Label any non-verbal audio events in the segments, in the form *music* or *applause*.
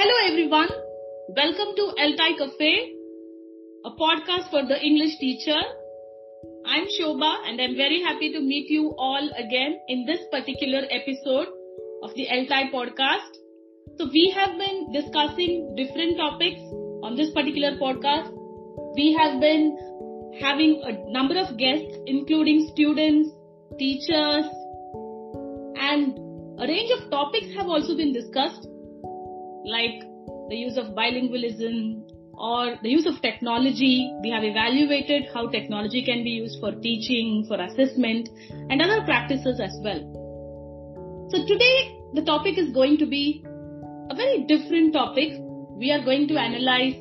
Hello everyone. Welcome to ELTAI Cafe, a podcast for the English teacher. I'm Shoba and I'm very happy to meet you all again in this particular episode of the ELTAI podcast. So we have been discussing different topics on this particular podcast. We have been having a number of guests including students, teachers and a range of topics have also been discussed like the use of bilingualism or the use of technology. We have evaluated how technology can be used for teaching, for assessment, and other practices as well. So today the topic is going to be a very different topic. We are going to analyze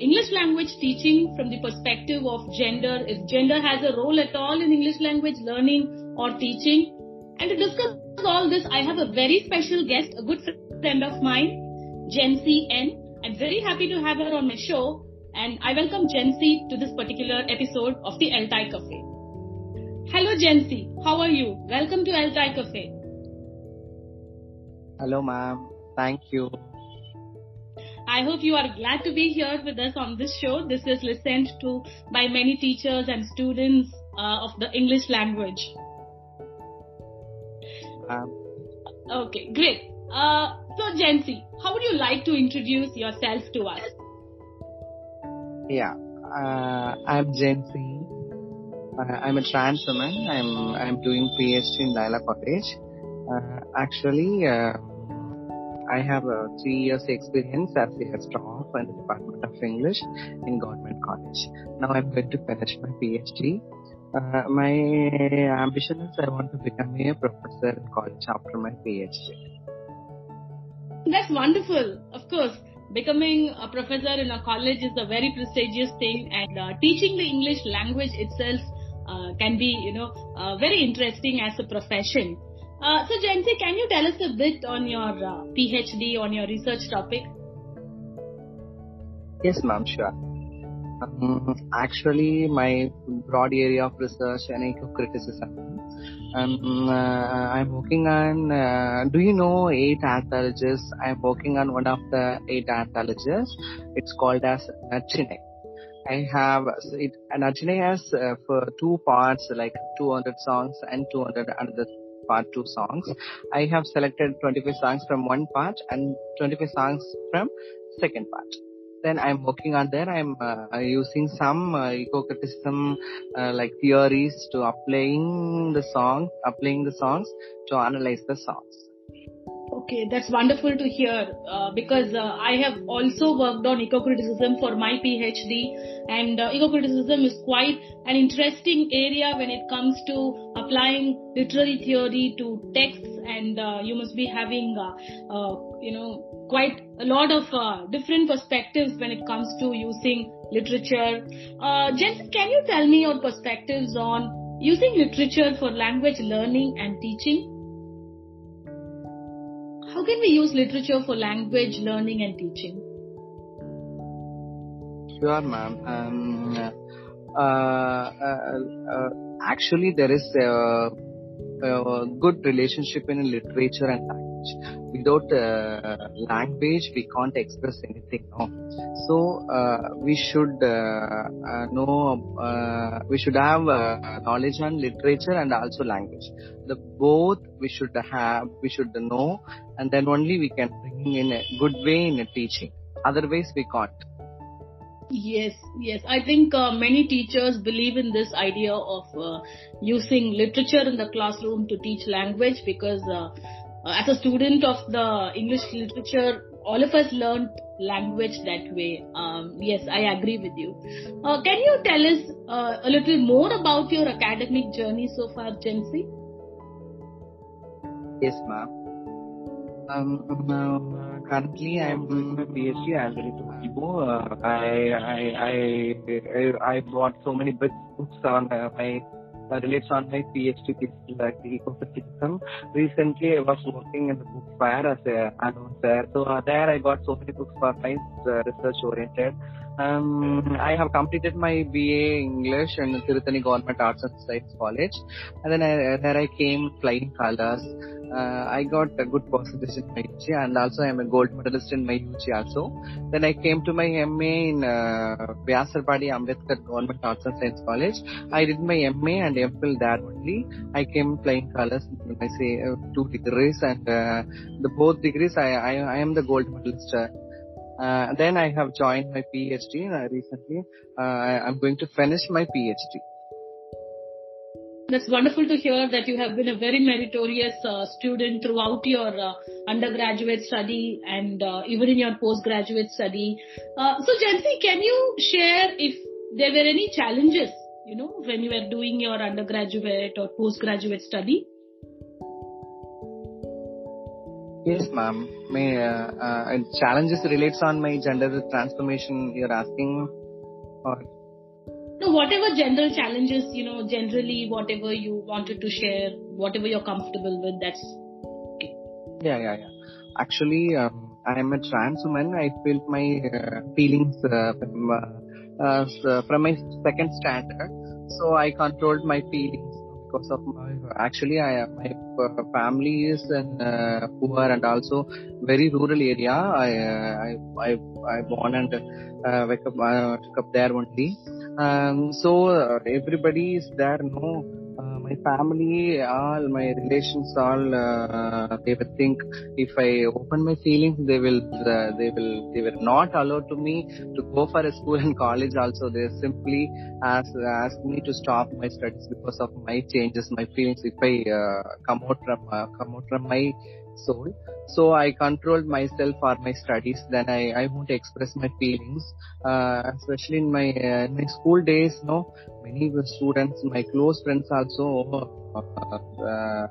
English language teaching from the perspective of gender, if gender has a role at all in English language learning or teaching. And to discuss all this, I have a very special guest, a good friend of mine, Jency N. I'm very happy to have her on my show and I welcome Jency to this particular episode of the ELTAI Cafe. Hello Jency, how are you? Welcome to ELTAI Cafe. Hello ma'am, thank you. I hope you are glad to be here with us on this show. This is listened to by many teachers and students uh, of the English language. Um, Okay, great. Uh, so, Jency, how would you like to introduce yourself to us? yeah, uh, I'm Jency. Uh, I'm a trans woman. I'm I'm doing PhD in Loyola College. Uh, actually, uh, I have a three years experience as a staff in the Department of English in Government College. Now I'm going to finish my PhD. Uh, my ambition is I want to become a professor in college after my PhD. That's wonderful. Of course, becoming a professor in a college is a very prestigious thing, and uh, teaching the English language itself uh, can be, you know, uh, very interesting as a profession. Uh, so, Jency, can you tell us a bit on your uh, PhD, on your research topic? Yes, ma'am, sure. Um, actually, my broad area of research and eco-criticism. Um, uh, I'm working on, uh, do you know eight anthologies? I'm working on one of the eight anthologies. It's called as Nachine. I have, it, Nachine has uh, for two parts, like 200 songs and 200 another part two songs. I have selected 25 songs from one part and 25 songs from second part then I'm working on there. I'm uh, using some uh, eco-criticism uh, like theories to applying the song, applying the songs to analyze the songs. Okay, that's wonderful to hear uh, because uh, I have also worked on eco-criticism for my PhD and uh, eco-criticism is quite an interesting area when it comes to applying literary theory to texts and you must be having, you know, quite a lot of uh, different perspectives when it comes to using literature. Uh, Jency, can you tell me your perspectives on using literature for language learning and teaching? How can we use literature for language learning and teaching? Sure, ma'am. Um, uh, actually, there is a, a good relationship in literature and language. Without uh, language, we can't express anything. No? So uh, we should uh, uh, know. We should have knowledge on literature and also language. The both we should have. We should know, and then only we can bring in a good way in a teaching. Otherwise, we can't. Yes, yes. I think uh, many teachers believe in this idea of uh, using literature in the classroom to teach language because uh, as a student of the English literature, all of us learned language that way. Um, yes, I agree with you. Uh, can you tell us uh, a little more about your academic journey so far, Jency? Yes, ma'am. Um, uh, currently, I'm doing my PhD. I told uh, I, I, I, I bought so many books on uh, my uh, relates on my PhD thesis, like ecosystem. Recently, I was working in the book fair as a announcer. So uh, there, I got so many books for my uh, research oriented. Um, I have completed my BA English in Tirutani Government Arts and Science College, and then I, there I came flying colors. uh, I got a good percentage in my UG and also I'm a gold medalist in my UG also. Then I came to my MA in uh, Vyasarpadi Ambedkar Government Arts and Science College. I did my MA and MPhil there only. I came flying colors my say uh, two degrees and uh, the both degrees I, I, I am the gold medalist. Uh, then I have joined my PhD uh, recently. Uh, I'm going to finish my PhD. That's wonderful to hear that you have been a very meritorious uh, student throughout your uh, undergraduate study and uh, even in your postgraduate study. Uh, so, Jency, can you share if there were any challenges, you know, when you were doing your undergraduate or postgraduate study? Yes, ma'am. My uh, uh, challenges relates on my gender transformation. You're asking, or no, whatever general challenges, you know, generally whatever you wanted to share, whatever you're comfortable with, that's okay. Yeah, yeah, yeah. Actually, um, I am a trans woman. I feel my uh, feelings uh, from, uh, uh from my second standard. So I controlled my feelings because of my, actually I, my uh, family is in uh, poor and also very rural area. I, I, I, I born and uh, wake up, uh, took up there only. Um, so uh, everybody is there, no. My family, all my relations, all uh, they will think if I open my feelings, they will, uh, they will, they will not allow to me to go for a school and college. Also, they simply ask ask me to stop my studies because of my changes, my feelings. If I uh, come out from uh, come out from my soul. So I controlled myself for my studies. Then I, I won't express my feelings, uh, especially in my, uh, in my school days. No, many students, my close friends also, uh,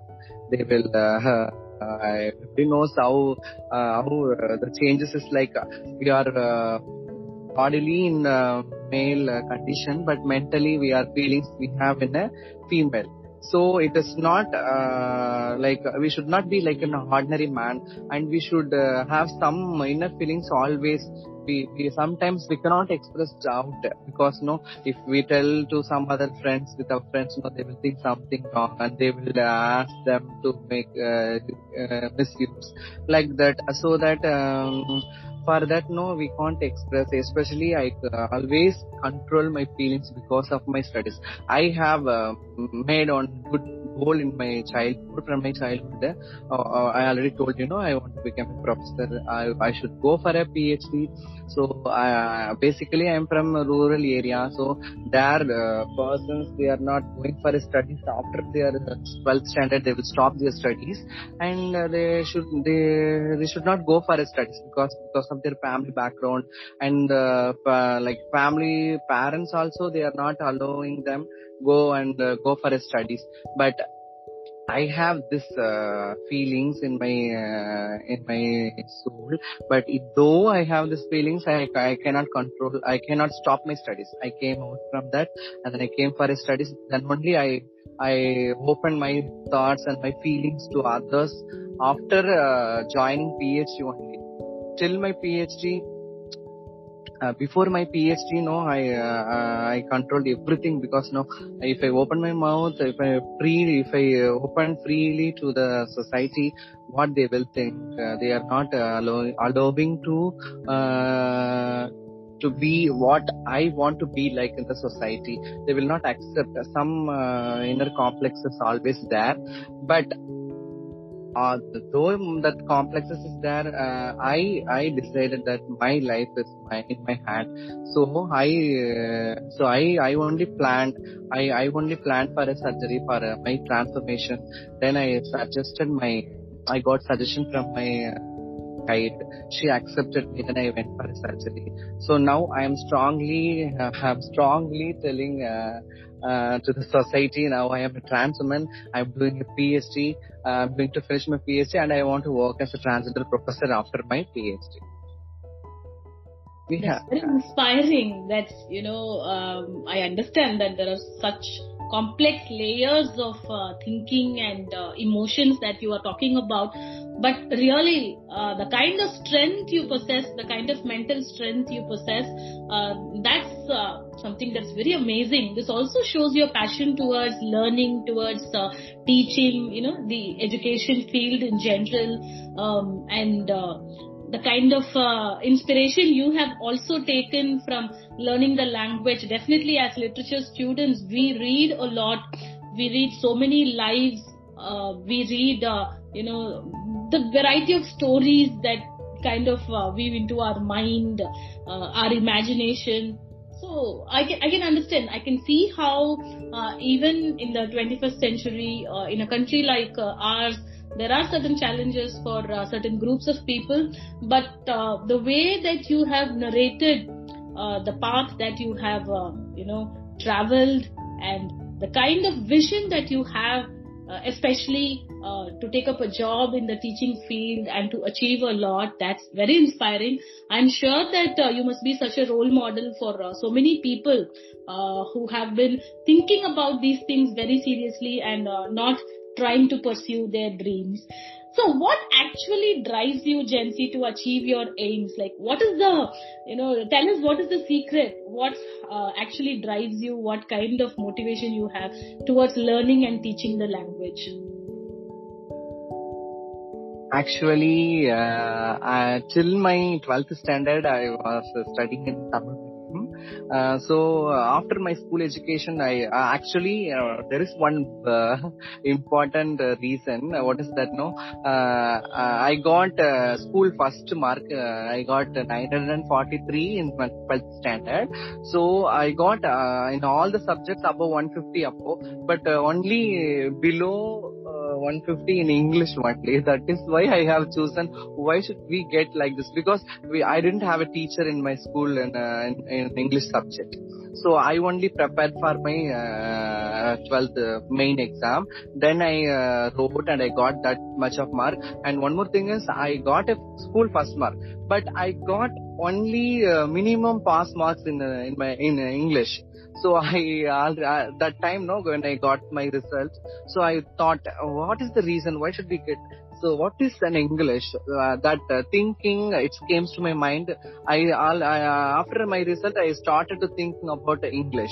they will. Uh, *laughs* uh, everybody knows how uh, how uh, the changes is like we are uh, bodily in uh, male uh, condition, but mentally we are feelings we have in a female. So it is not uh, like we should not be like an ordinary man, and we should uh, have some inner feelings always. We, we sometimes we cannot express doubt because no, if we tell to some other friends with our friends, no, they will think something wrong and they will ask them to make uh, uh misuse like that, so that. Um, for that no we can't express especially i uh, always control my feelings because of my studies. I have uh, made on good goal in my childhood from my childhood uh, uh, i already told you know i want to become a professor. I, I should go for a phd so uh, basically i'm from a rural area. So there uh, persons they are not going for studies. After their 12th standard they will stop their studies. And they should they they should not go for studies because because of their family background. And like family parents also they are not allowing them go and uh, go for studies. But I have this uh, feelings in my uh, in my soul, but if, though I have these feelings, I, I cannot control. I cannot stop my studies. I came out from that, and then I came for studies. Then only I I opened my thoughts and my feelings to others after uh, joining PhD only. Till my PhD, uh, before my PhD, no, I uh, uh, I controlled everything because no, if I open my mouth, if I free, if I open freely to the society, what they will think? Uh, they are not uh, allowing, allowing to uh, to be what I want to be like in the society. They will not accept some inner complexes always there, but uh, though that complexes is there, uh, I I decided that my life is my in my hand. So I uh, so I I only planned I I only planned for a surgery for uh, my transformation. Then I suggested my I got suggestion from my uh, guide. She accepted me. Then I went for a surgery. So now I am strongly uh, I'm strongly telling. Uh, uh, to the society. Now I am a trans woman. I'm doing a PhD. Uh, I'm going to finish my PhD and I want to work as a transgender professor after my PhD. Yeah. That's very inspiring. That's, you know, um, I understand that there are such complex layers of uh, thinking and uh, emotions that you are talking about. But really, uh, the kind of strength you possess, the kind of mental strength you possess, uh, that's uh, something that's very amazing. This also shows your passion towards learning, towards uh, teaching, you know, the education field in general, um, and the kind of uh, inspiration you have also taken from learning the language. Definitely, as literature students, we read a lot. We read so many lives. Uh, we read, uh, you know, the variety of stories that kind of uh, weave into our mind, uh, our imagination. So I can, I can understand. I can see how uh, even in the 21st century, in a country like ours, there are certain challenges for uh, certain groups of people, but uh, the way that you have narrated uh, the path that you have, uh, you know, traveled and the kind of vision that you have, uh, especially uh, to take up a job in the teaching field and to achieve a lot, that's very inspiring. I'm sure that you must be such a role model for so many people who have been thinking about these things very seriously and not trying to pursue their dreams. So what actually drives you, Jency, to achieve your aims? Like what is the, you know, tell us what is the secret? What uh, actually drives you? What kind of motivation you have towards learning and teaching the language? Actually, uh, uh, till my 12th standard, I was studying in Tamil uh, so uh, after my school education, I uh, actually uh, there is one uh, *laughs* important reason. what is that? No, I got school first mark. I got 943 in my 12th standard. So I got in all the subjects above 150 above, but only below 150 in English only. That is why I have chosen. Why should we get like this? Because we, I didn't have a teacher in my school in, uh, in, in English subject. So I only prepared for my uh, 12th uh, main exam. Then I uh, wrote and I got that much of mark. And one more thing is I got a school first mark, but I got only uh, minimum pass marks in uh, in my in English. So *laughs* I, uh, that time, no, when I got my result, so I thought, what is the reason? Why should we get? So what is an English? Uh, that uh, thinking, it came to my mind. I, I uh, after my result, I started to thinking about English.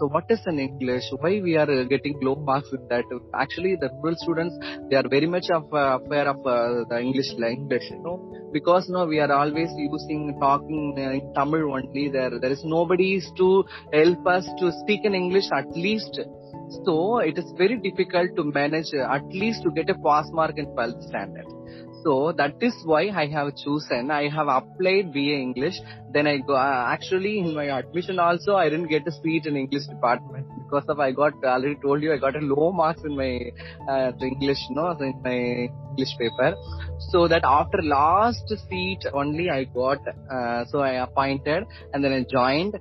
So what is in English? Why we are getting low marks with that? Actually, the rural students, they are very much of, uh, aware of uh, the English language, you know because no we are always using talking in Tamil only there there is nobody to help us to speak in English at least so it is very difficult to manage at least to get a pass mark in 12th standard so that is why I have chosen. I have applied BA English. Then I go. Uh, actually, in my admission also, I didn't get a seat in English department because of I got already told you I got a low marks in my uh, English, no, in my English paper. So that after last seat only I got. Uh, so I appointed and then I joined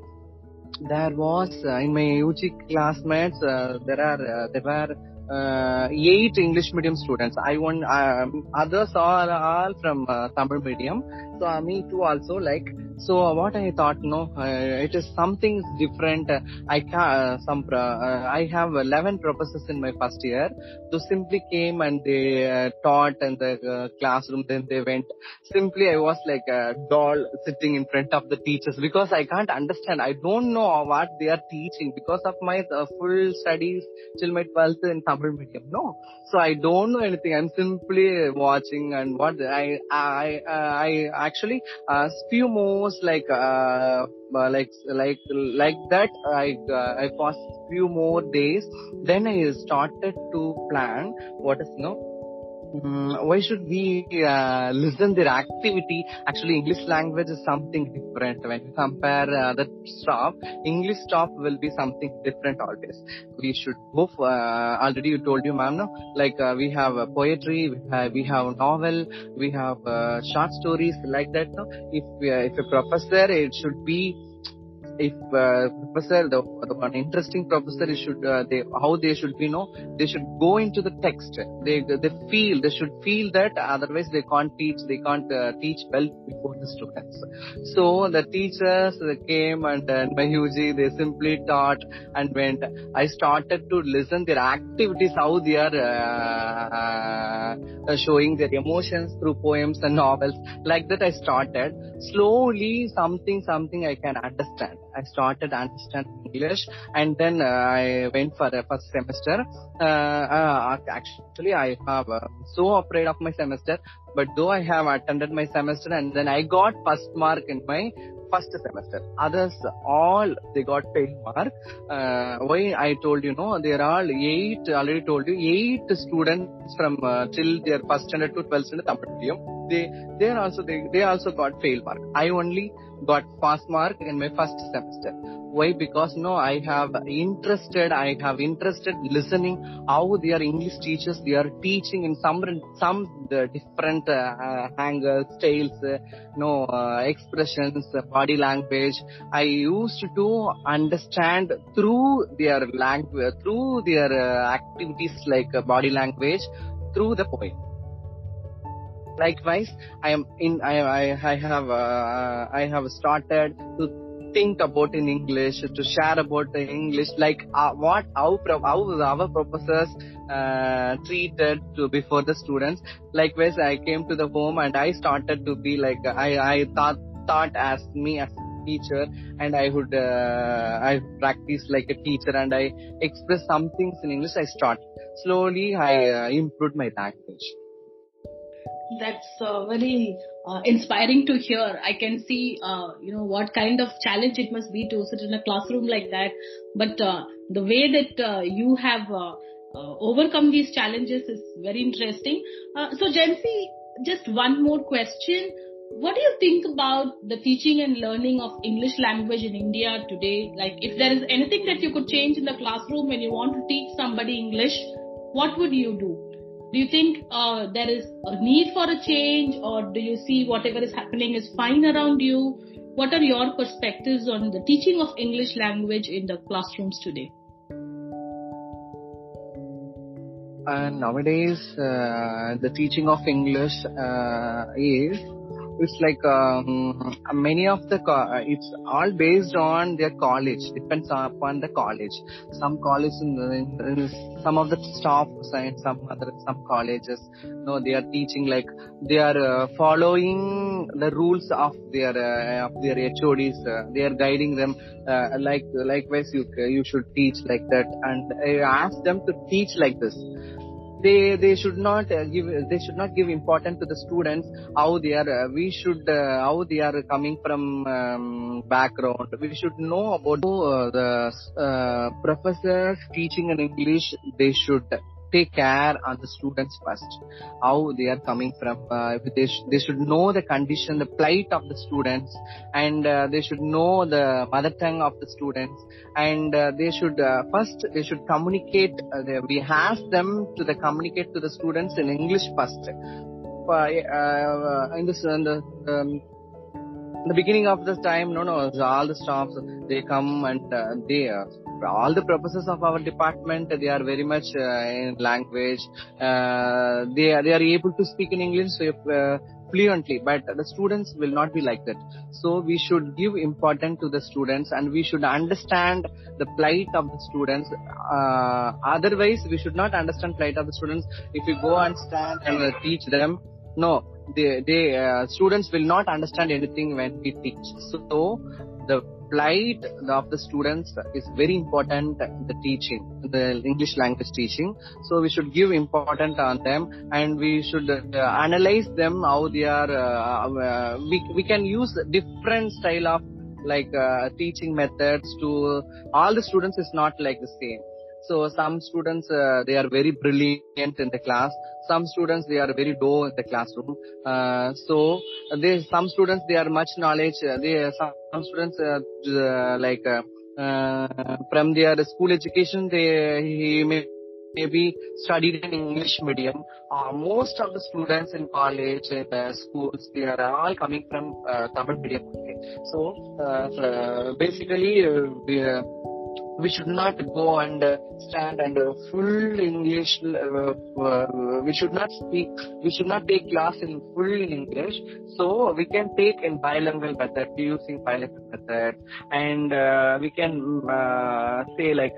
there was uh, in my UG classmates uh, there are uh, there were eight English medium students. I want um, others are all from uh, Tamil medium. So uh, me too also like. So what I thought, no, uh, it is something different. I can uh, some uh, I have 11 professors in my first year. So simply came and they taught in the classroom. Then they went. Simply I was like a doll sitting in front of the teachers because I can't understand. I don't know what they are teaching because of my full studies till my 12th in Tamil medium. No, so I don't know anything. I'm simply watching and what I I I, I actually uh, few more like uh, uh, like like like that. I uh, I passed few more days. Then I started to plan what is you know Mm, why should we uh, listen their activity? Actually, English language is something different. When you compare uh, the stop, English stop will be something different always. We should go for, uh, already you told you ma'am, no? like uh, we have poetry, we have, we have novel, we have uh, short stories like that. No? If, uh, if a professor, it should be if uh, professor the, the one interesting professor should uh, they how they should be know they should go into the text. They they feel they should feel that otherwise they can't teach they can't uh, teach well before the students. So the teachers they came and uh, my UG they simply taught and went. I started to listen their activities how they are uh, uh, showing their emotions through poems and novels. Like that I started. Slowly something something I can understand I started understanding English and then uh, I went for the first semester. Uh, uh, actually, I have so afraid of my semester, but though I have attended my semester and then I got first mark in my first semester. Others all they got fail mark. Uh, why I told you know there are eight already told you eight students from uh, till their first standard to twelfth standard Tamil. They they also they, they also got fail mark. I only got pass mark in my first semester. Why? Because no, I have interested, I have interested listening how their English teachers, they are teaching in some, some the different uh, angles, styles, uh, no, uh, expressions, uh, body language. I used to understand through their language, through their uh, activities like uh, body language, through the poem likewise i am in i i, I have uh, i have started to think about in english to share about the english like uh, what how how our professors uh, treated to before the students likewise i came to the home and i started to be like i i thought thought as me as teacher and I would uh, I practice like a teacher and I express some things in English. I start slowly. I uh, improved my language that's uh, very uh, inspiring to hear. I can see, uh, you know, what kind of challenge it must be to sit in a classroom like that. But uh, the way that uh, you have uh, overcome these challenges is very interesting. so, Jency, just one more question. What do you think about the teaching and learning of English language in India today? Like, if there is anything that you could change in the classroom when you want to teach somebody English, what would you do? Do you think uh, there is a need for a change or do you see whatever is happening is fine around you? What are your perspectives on the teaching of english language in the classrooms today? Uh, nowadays uh, the teaching of english uh, is it's like um, many of the co- it's all based on their college depends upon the college. Some colleges in, in, some of the staff and some other some colleges you know they are teaching like they are uh, following the rules of their uh, of their HODs uh, they are guiding them uh, like likewise you you should teach like that. And I ask them to teach like this they they should not uh, give they should not give importance to the students how they are uh, we should uh, how they are coming from um, background. We should know about uh, the uh, professors teaching in english they should take care on the students first how they are coming from uh, they, sh- they should know the condition the plight of the students and uh, they should know the mother tongue of the students and uh, they should uh, first they should communicate uh, they, we ask them to the communicate to the students in english first. Uh, in this in the um, the beginning of the time no no all the staffs they come and they all the professors of our department they are very much uh, in language. Uh, they are they are able to speak in english uh, fluently but the students will not be like that. So we should give importance to the students and we should understand the plight of the students. Uh, otherwise we should not understand plight of the students. If we go and stand and uh, teach them no they, they uh, students will not understand anything when we teach. So the plight of the students is very important in the teaching the english language teaching. So we should give important on them and we should uh, analyze them how they are uh, uh, we, we can use different style of like uh, teaching methods to all the students is not like the same so some students uh, they are very brilliant in the class some students they are very low in the classroom uh, so they some students they are much knowledge uh, they some, some students uh, uh, like uh, from their school education they he may maybe studied in English medium. Uh, most of the students in college uh, schools, they are all coming from uh, Tamil medium. So uh, basically, we, we should not go and uh, stand and uh, full English. Uh, uh, we should not speak. We should not take class in full English. So we can take in bilingual method using bilingual method, and uh, we can uh, say like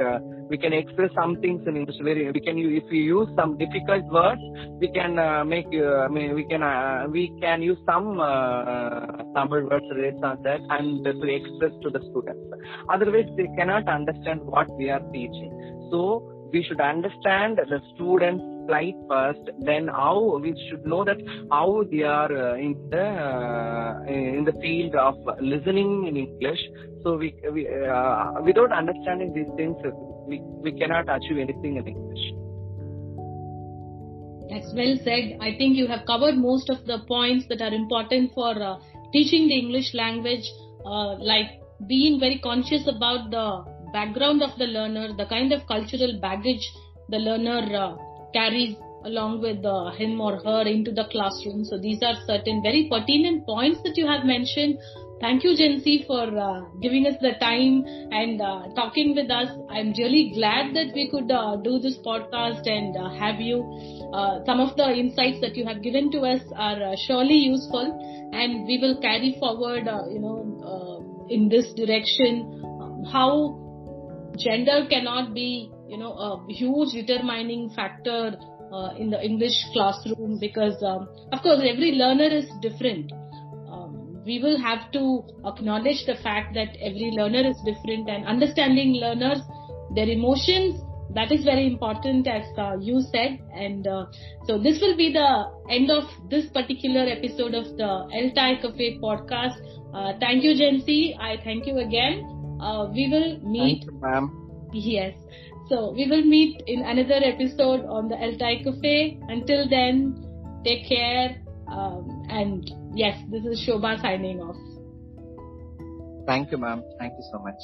we can express some things in English. Very we can if we use some difficult words, we can make. I mean, we can we can use some uh, Tamil words related on that and to express to the students. Otherwise, they cannot understand what we are teaching. So we should understand the students' plight first. Then how we should know that how they are uh, in the uh, in the field of listening in English. So we, we uh, without understanding these things, we, we cannot achieve anything in English. That's well said. I think you have covered most of the points that are important for uh, teaching the English language, uh, like being very conscious about the background of the learner, the kind of cultural baggage the learner uh, carries along with uh, him or her into the classroom. So these are certain very pertinent points that you have mentioned. Thank you, Jency, for uh, giving us the time and uh, talking with us. I'm really glad that we could uh, do this podcast and uh, have you. Uh, some of the insights that you have given to us are surely useful, and we will carry forward, you know, in this direction. Um, how gender cannot be, you know, a huge determining factor uh, in the English classroom because, um, of course, every learner is different. Um, we will have to acknowledge the fact that every learner is different and understanding learners, their emotions, that is very important as uh, you said. And uh, so this will be the end of this particular episode of the ELTAI Cafe podcast. Uh, thank you, Jency. I thank you again. Uh, we will meet. Thank you, ma'am. Yes. So we will meet in another episode on the ELTAI Cafe. Until then, take care. Um, and yes, this is Shobha signing off. Thank you, ma'am. Thank you so much.